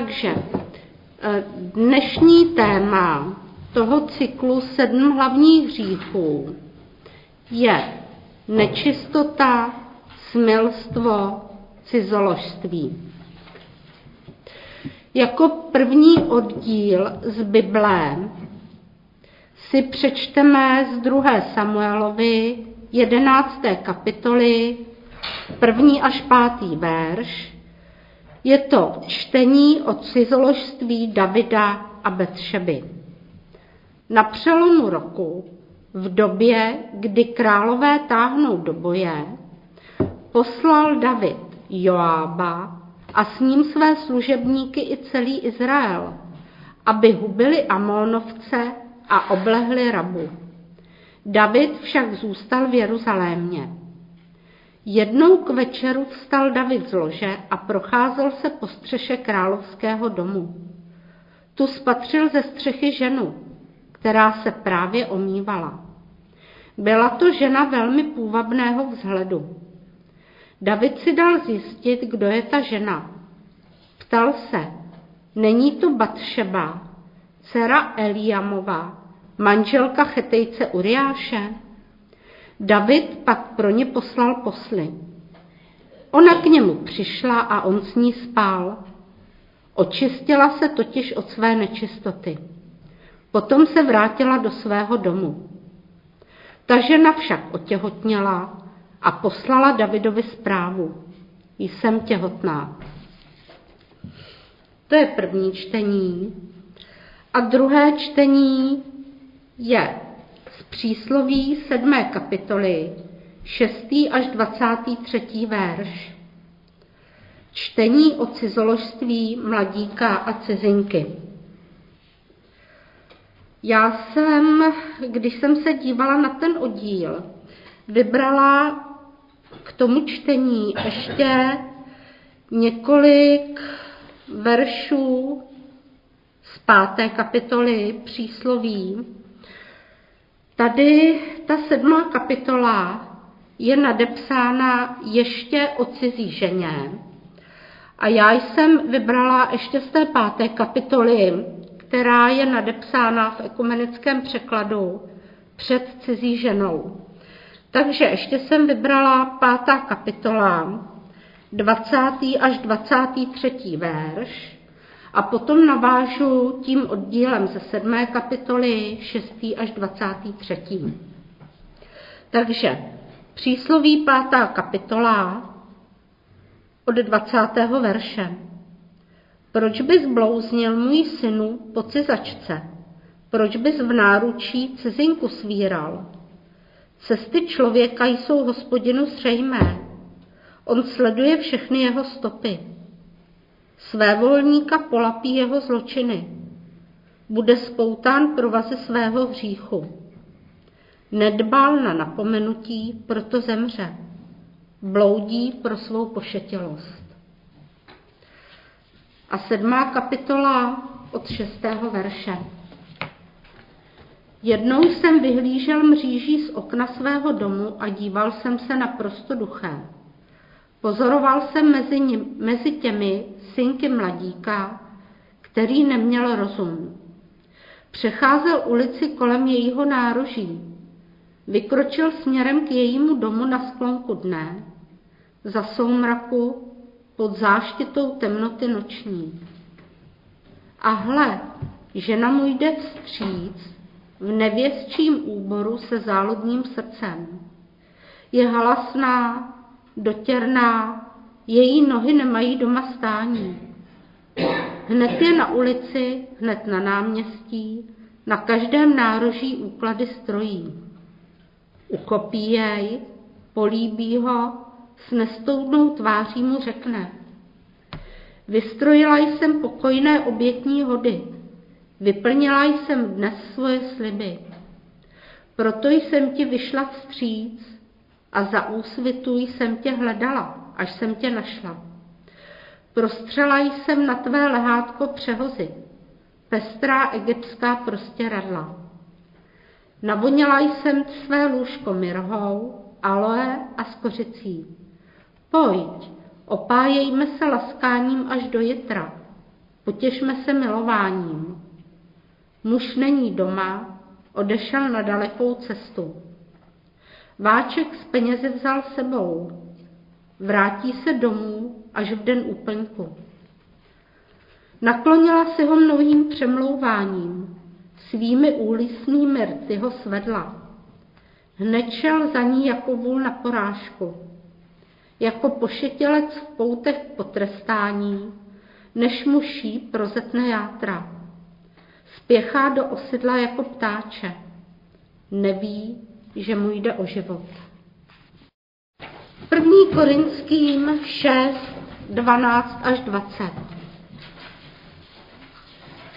Takže eh, dnešní téma toho cyklu sedm hlavních hříchů je nečistota, smilstvo, cizoložství. Jako první oddíl z Bible si přečteme z 2. Samuelovi 11. kapitoly, první až pátý verš. Je to čtení o cizoložství Davida a Betšeby. Na přelomu roku, v době, kdy králové táhnou do boje, poslal David Joába a s ním své služebníky i celý Izrael, aby hubili Amonovce a oblehli Rabu. David však zůstal v Jeruzalémě. Jednou k večeru vstal David z lože a procházel se po střeše královského domu. Tu spatřil ze střechy ženu, která se právě omývala. Byla to žena velmi půvabného vzhledu. David si dal zjistit, kdo je ta žena. Ptal se, není to Batšeba, dcera Eliamova, manželka chetejce Uriáše? David pak pro ně poslal posly. Ona k němu přišla a on s ní spál. Očistila se totiž od své nečistoty. Potom se vrátila do svého domu. Ta žena však otěhotněla a poslala Davidovi zprávu. Jsem těhotná. To je první čtení. A druhé čtení je z přísloví 7. kapitoly 6. až 23. verš. Čtení o cizoložství mladíka a cizinky. Já jsem, když jsem se dívala na ten oddíl, vybrala k tomu čtení ještě několik veršů z páté kapitoly přísloví. Tady ta sedmá kapitola je nadepsána ještě o cizí ženě. A já jsem vybrala ještě z té páté kapitoly, která je nadepsána v ekumenickém překladu před cizí ženou. Takže ještě jsem vybrala pátá kapitola, 20. až 23. verš a potom navážu tím oddílem ze 7. kapitoly 6. až 23. Takže přísloví 5. kapitola od 20. verše. Proč bys blouznil můj synu po cizačce? Proč bys v náručí cizinku svíral? Cesty člověka jsou hospodinu zřejmé. On sleduje všechny jeho stopy. Své volníka polapí jeho zločiny. Bude spoután provazy svého hříchu. Nedbal na napomenutí, proto zemře. Bloudí pro svou pošetilost. A sedmá kapitola od šestého verše. Jednou jsem vyhlížel mříží z okna svého domu a díval jsem se na prostoduché. Pozoroval jsem mezi, ním, mezi těmi synky mladíka, který neměl rozum. Přecházel ulici kolem jejího nároží. Vykročil směrem k jejímu domu na sklonku dne, za soumraku, pod záštitou temnoty noční. A hle, žena mu jde vstříc, v nevěstčím úboru se záludným srdcem. Je halasná, dotěrná, její nohy nemají doma stání. Hned je na ulici, hned na náměstí, na každém nároží úklady strojí. Uchopí jej, políbí ho, s nestoudnou tváří mu řekne. Vystrojila jsem pokojné obětní hody, Vyplnila jsem dnes svoje sliby. Proto jsem ti vyšla vstříc a za úsvitu jsem tě hledala, až jsem tě našla. Prostřela jsem na tvé lehátko přehozy, pestrá egyptská prostě radla. Navonila jsem své lůžko mirhou, aloe a skořicí. Pojď, opájejme se laskáním až do jitra Potěšme se milováním. Muž není doma, odešel na dalekou cestu. Váček s penězi vzal sebou. Vrátí se domů až v den úplňku. Naklonila si ho mnohým přemlouváním. Svými úlisnými rty ho svedla. Hned šel za ní jako vůl na porážku. Jako pošetělec v poutech potrestání, než mu šíp rozetne játra. Spěchá do osidla jako ptáče. Neví, že mu jde o život. První Korinským 6, 12 až 20.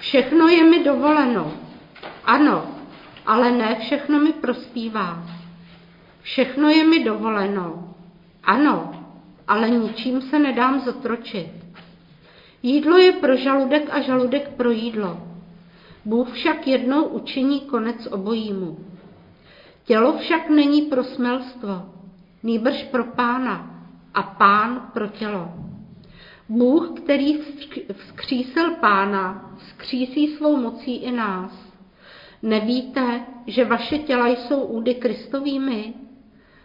Všechno je mi dovoleno. Ano, ale ne všechno mi prospívá. Všechno je mi dovoleno. Ano, ale ničím se nedám zotročit. Jídlo je pro žaludek a žaludek pro jídlo. Bůh však jednou učiní konec obojímu. Tělo však není pro smelstvo, nýbrž pro pána a pán pro tělo. Bůh, který vzkřísil pána, vzkřísí svou mocí i nás. Nevíte, že vaše těla jsou údy Kristovými?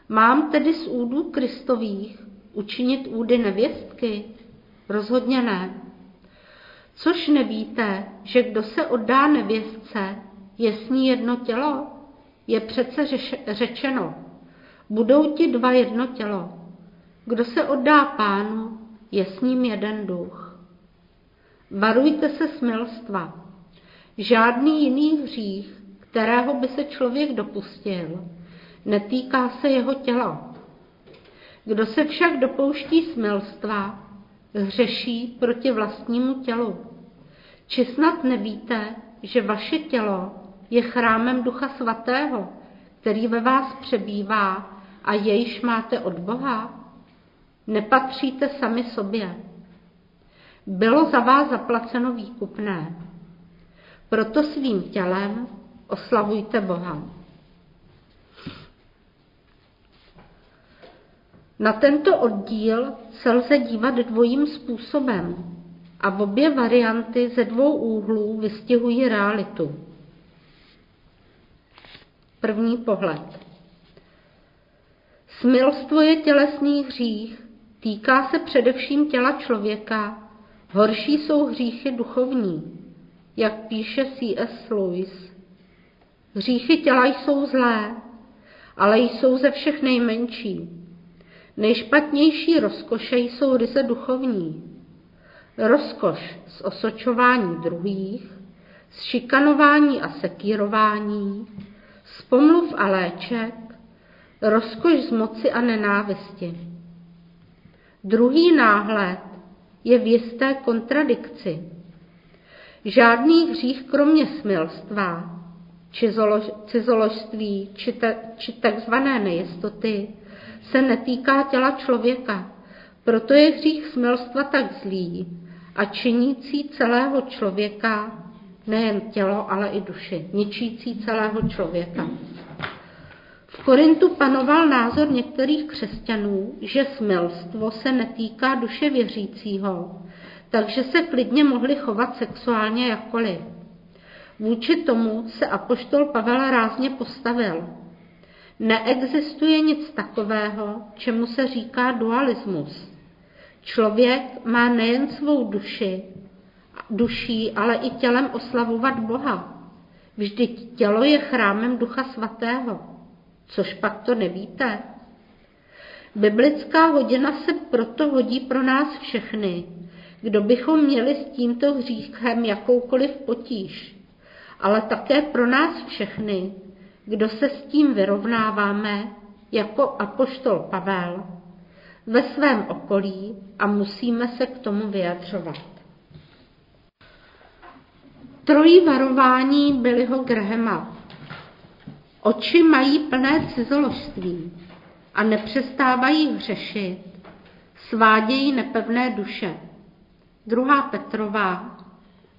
Mám tedy z údů Kristových učinit údy nevěstky? Rozhodně ne. Což nevíte, že kdo se oddá nevěstce, je s ní jedno tělo? Je přece řečeno, budou ti dva jedno tělo. Kdo se oddá pánu, je s ním jeden duch. Varujte se smilstva. Žádný jiný hřích, kterého by se člověk dopustil, netýká se jeho těla. Kdo se však dopouští smilstva, hřeší proti vlastnímu tělu. Či snad nevíte, že vaše tělo je chrámem Ducha Svatého, který ve vás přebývá a jejž máte od Boha? Nepatříte sami sobě. Bylo za vás zaplaceno výkupné. Proto svým tělem oslavujte Boha. Na tento oddíl se lze dívat dvojím způsobem a obě varianty ze dvou úhlů vystihují realitu. První pohled. Smilstvo je tělesný hřích, týká se především těla člověka, horší jsou hříchy duchovní, jak píše C.S. Lewis. Hříchy těla jsou zlé, ale jsou ze všech nejmenší. Nejšpatnější rozkoše jsou ryze duchovní. Rozkoš z osočování druhých, z šikanování a sekírování, z pomluv a léček, rozkoš z moci a nenávisti. Druhý náhled je v jisté kontradikci. Žádný hřích kromě smilstva, cizoložství či, ta, či takzvané nejistoty se netýká těla člověka. Proto je hřích smilstva tak zlý a činící celého člověka nejen tělo, ale i duši, ničící celého člověka. V Korintu panoval názor některých křesťanů, že smilstvo se netýká duše věřícího, takže se klidně mohli chovat sexuálně jakkoliv. Vůči tomu se apoštol Pavel rázně postavil. Neexistuje nic takového, čemu se říká dualismus. Člověk má nejen svou duši, duší, ale i tělem oslavovat Boha. Vždyť tělo je chrámem Ducha Svatého. Což pak to nevíte? Biblická hodina se proto hodí pro nás všechny, kdo bychom měli s tímto hříchem jakoukoliv potíž, ale také pro nás všechny, kdo se s tím vyrovnáváme jako apoštol Pavel ve svém okolí a musíme se k tomu vyjadřovat. Trojí varování Billyho Grahama. Oči mají plné cizoložství a nepřestávají hřešit, svádějí nepevné duše. Druhá Petrová,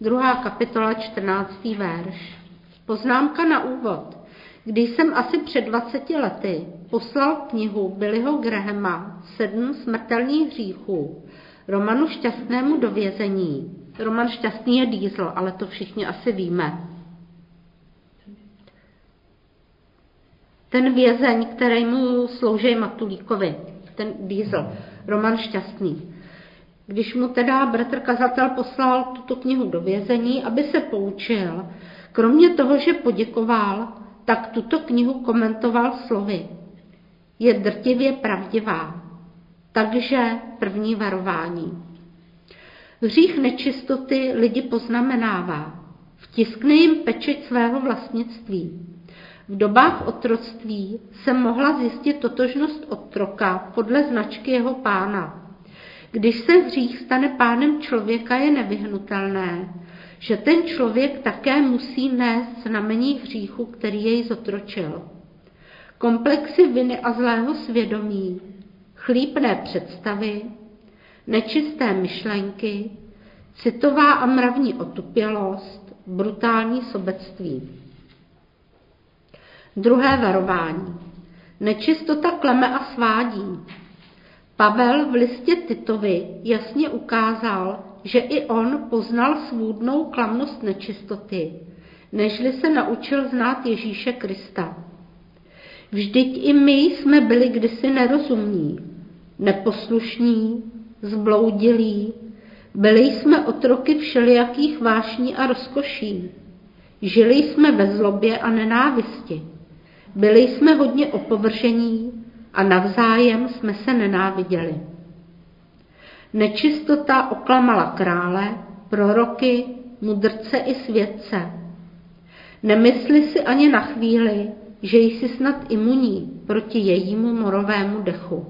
druhá kapitola, 14. verš. Poznámka na úvod. Když jsem asi před 20 lety poslal knihu Billyho Grahama Sedm smrtelných hříchů Romanu Šťastnému do vězení, Roman Šťastný je Diesel, ale to všichni asi víme. Ten vězeň, který mu slouží Matulíkovi, ten Diesel, Roman Šťastný. Když mu teda bratr kazatel poslal tuto knihu do vězení, aby se poučil, kromě toho, že poděkoval, tak tuto knihu komentoval slovy. Je drtivě pravdivá. Takže první varování. Hřích nečistoty lidi poznamenává. Vtiskne jim pečeť svého vlastnictví. V dobách otroctví se mohla zjistit totožnost otroka podle značky jeho pána. Když se hřích stane pánem člověka, je nevyhnutelné, že ten člověk také musí nést znamení hříchu, který jej zotročil. Komplexy viny a zlého svědomí, chlípné představy, nečisté myšlenky, citová a mravní otupělost, brutální sobectví. Druhé varování. Nečistota kleme a svádí. Pavel v listě Titovi jasně ukázal, že i on poznal svůdnou klamnost nečistoty, nežli se naučil znát Ježíše Krista. Vždyť i my jsme byli kdysi nerozumní, neposlušní, zbloudilí, byli jsme otroky všelijakých vášní a rozkoší. Žili jsme ve zlobě a nenávisti. Byli jsme hodně opovržení a navzájem jsme se nenáviděli. Nečistota oklamala krále, proroky, mudrce i svědce. Nemysli si ani na chvíli, že jsi snad imunní proti jejímu morovému dechu.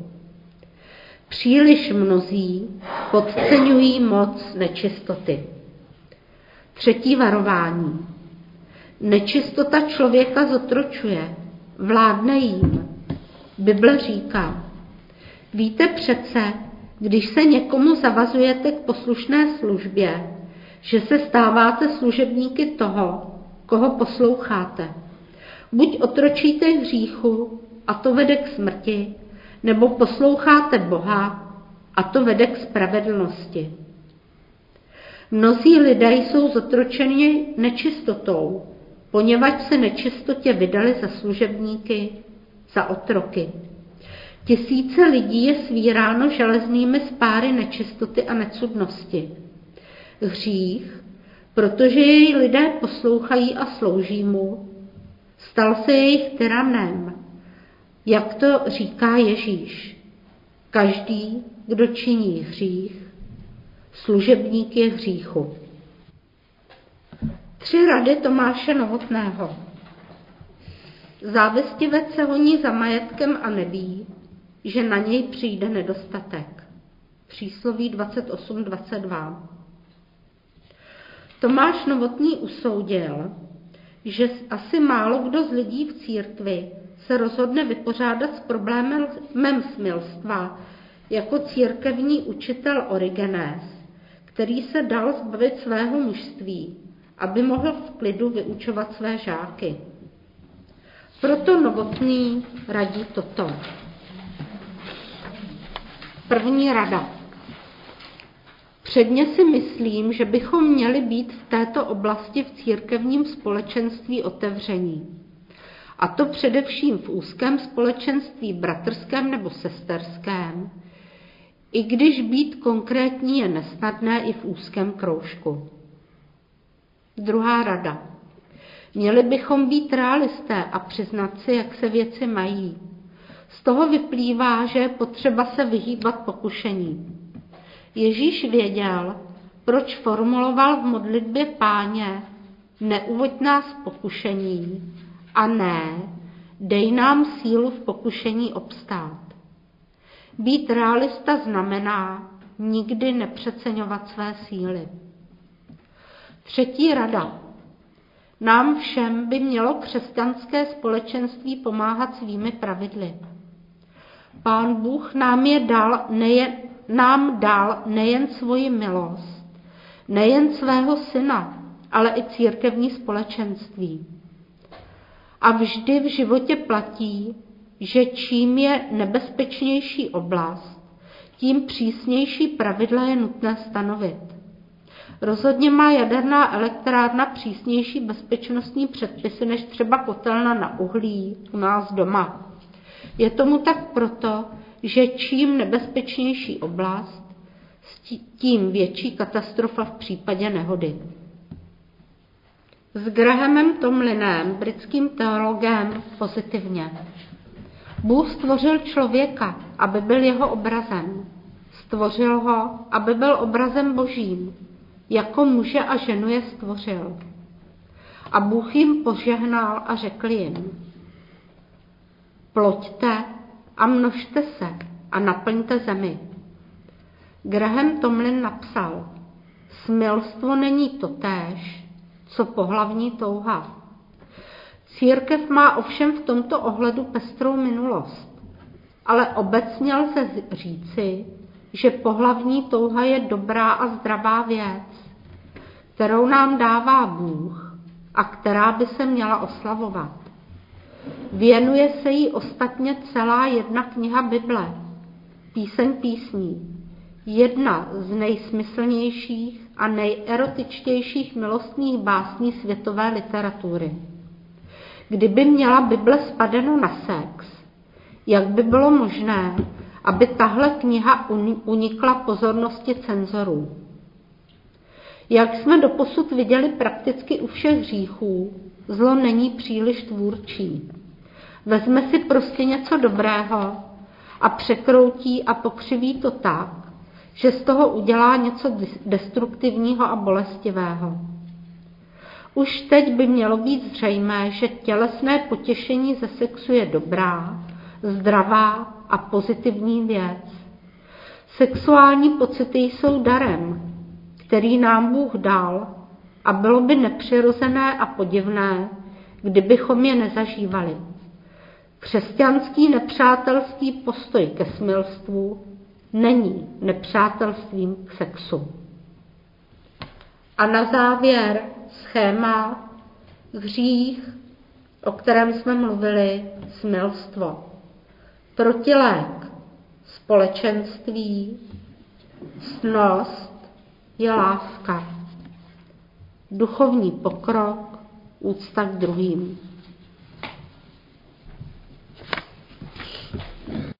Příliš mnozí podceňují moc nečistoty. Třetí varování. Nečistota člověka zotročuje, vládne jím. Bible říká, víte přece, když se někomu zavazujete k poslušné službě, že se stáváte služebníky toho, koho posloucháte. Buď otročíte hříchu a to vede k smrti, nebo posloucháte Boha a to vede k spravedlnosti. Mnozí lidé jsou zotročeni nečistotou, poněvadž se nečistotě vydali za služebníky, za otroky. Tisíce lidí je svíráno železnými spáry nečistoty a necudnosti. Hřích, protože jej lidé poslouchají a slouží mu, stal se jejich tyranem, jak to říká Ježíš. Každý, kdo činí hřích, služebník je hříchu. Tři rady Tomáše Novotného. Závistivec se honí za majetkem a neví, že na něj přijde nedostatek. Přísloví 28.22. Tomáš Novotný usoudil, že asi málo kdo z lidí v církvi se rozhodne vypořádat s problémem smilstva jako církevní učitel Origenes, který se dal zbavit svého mužství, aby mohl v klidu vyučovat své žáky. Proto Novotný radí toto. První rada. Předně si myslím, že bychom měli být v této oblasti v církevním společenství otevření. A to především v úzkém společenství bratrském nebo sesterském, i když být konkrétní je nesnadné i v úzkém kroužku. Druhá rada. Měli bychom být realisté a přiznat si, jak se věci mají. Z toho vyplývá, že je potřeba se vyhýbat pokušení. Ježíš věděl, proč formuloval v modlitbě páně neuvoď nás pokušení a ne dej nám sílu v pokušení obstát. Být realista znamená nikdy nepřeceňovat své síly. Třetí rada. Nám všem by mělo křesťanské společenství pomáhat svými pravidly. Pán Bůh nám, je dal nejen, nám dal nejen svoji milost, nejen svého syna, ale i církevní společenství. A vždy v životě platí, že čím je nebezpečnější oblast, tím přísnější pravidla je nutné stanovit. Rozhodně má jaderná elektrárna přísnější bezpečnostní předpisy než třeba kotelna na uhlí u nás doma. Je tomu tak proto, že čím nebezpečnější oblast, tím větší katastrofa v případě nehody. S Grahamem Tomlinem, britským teologem, pozitivně. Bůh stvořil člověka, aby byl jeho obrazem. Stvořil ho, aby byl obrazem božím. Jako muže a ženu je stvořil. A Bůh jim požehnal a řekl jim, ploďte a množte se a naplňte zemi. Graham Tomlin napsal, smilstvo není totéž, co pohlavní touha. Církev má ovšem v tomto ohledu pestrou minulost, ale obecně lze říci, že pohlavní touha je dobrá a zdravá věc, kterou nám dává Bůh a která by se měla oslavovat. Věnuje se jí ostatně celá jedna kniha Bible, píseň písní, jedna z nejsmyslnějších a nejerotičtějších milostných básní světové literatury. Kdyby měla Bible spadeno na sex, jak by bylo možné, aby tahle kniha unikla pozornosti cenzorů? Jak jsme doposud viděli prakticky u všech hříchů, zlo není příliš tvůrčí. Vezme si prostě něco dobrého a překroutí a pokřiví to tak, že z toho udělá něco destruktivního a bolestivého. Už teď by mělo být zřejmé, že tělesné potěšení ze sexu je dobrá, zdravá a pozitivní věc. Sexuální pocity jsou darem, který nám Bůh dal a bylo by nepřirozené a podivné, kdybychom je nezažívali. Křesťanský nepřátelský postoj ke smilstvu není nepřátelstvím k sexu. A na závěr schéma hřích, o kterém jsme mluvili, smilstvo. Protilék společenství, snost je láska. Duchovní pokrok, úcta k druhým.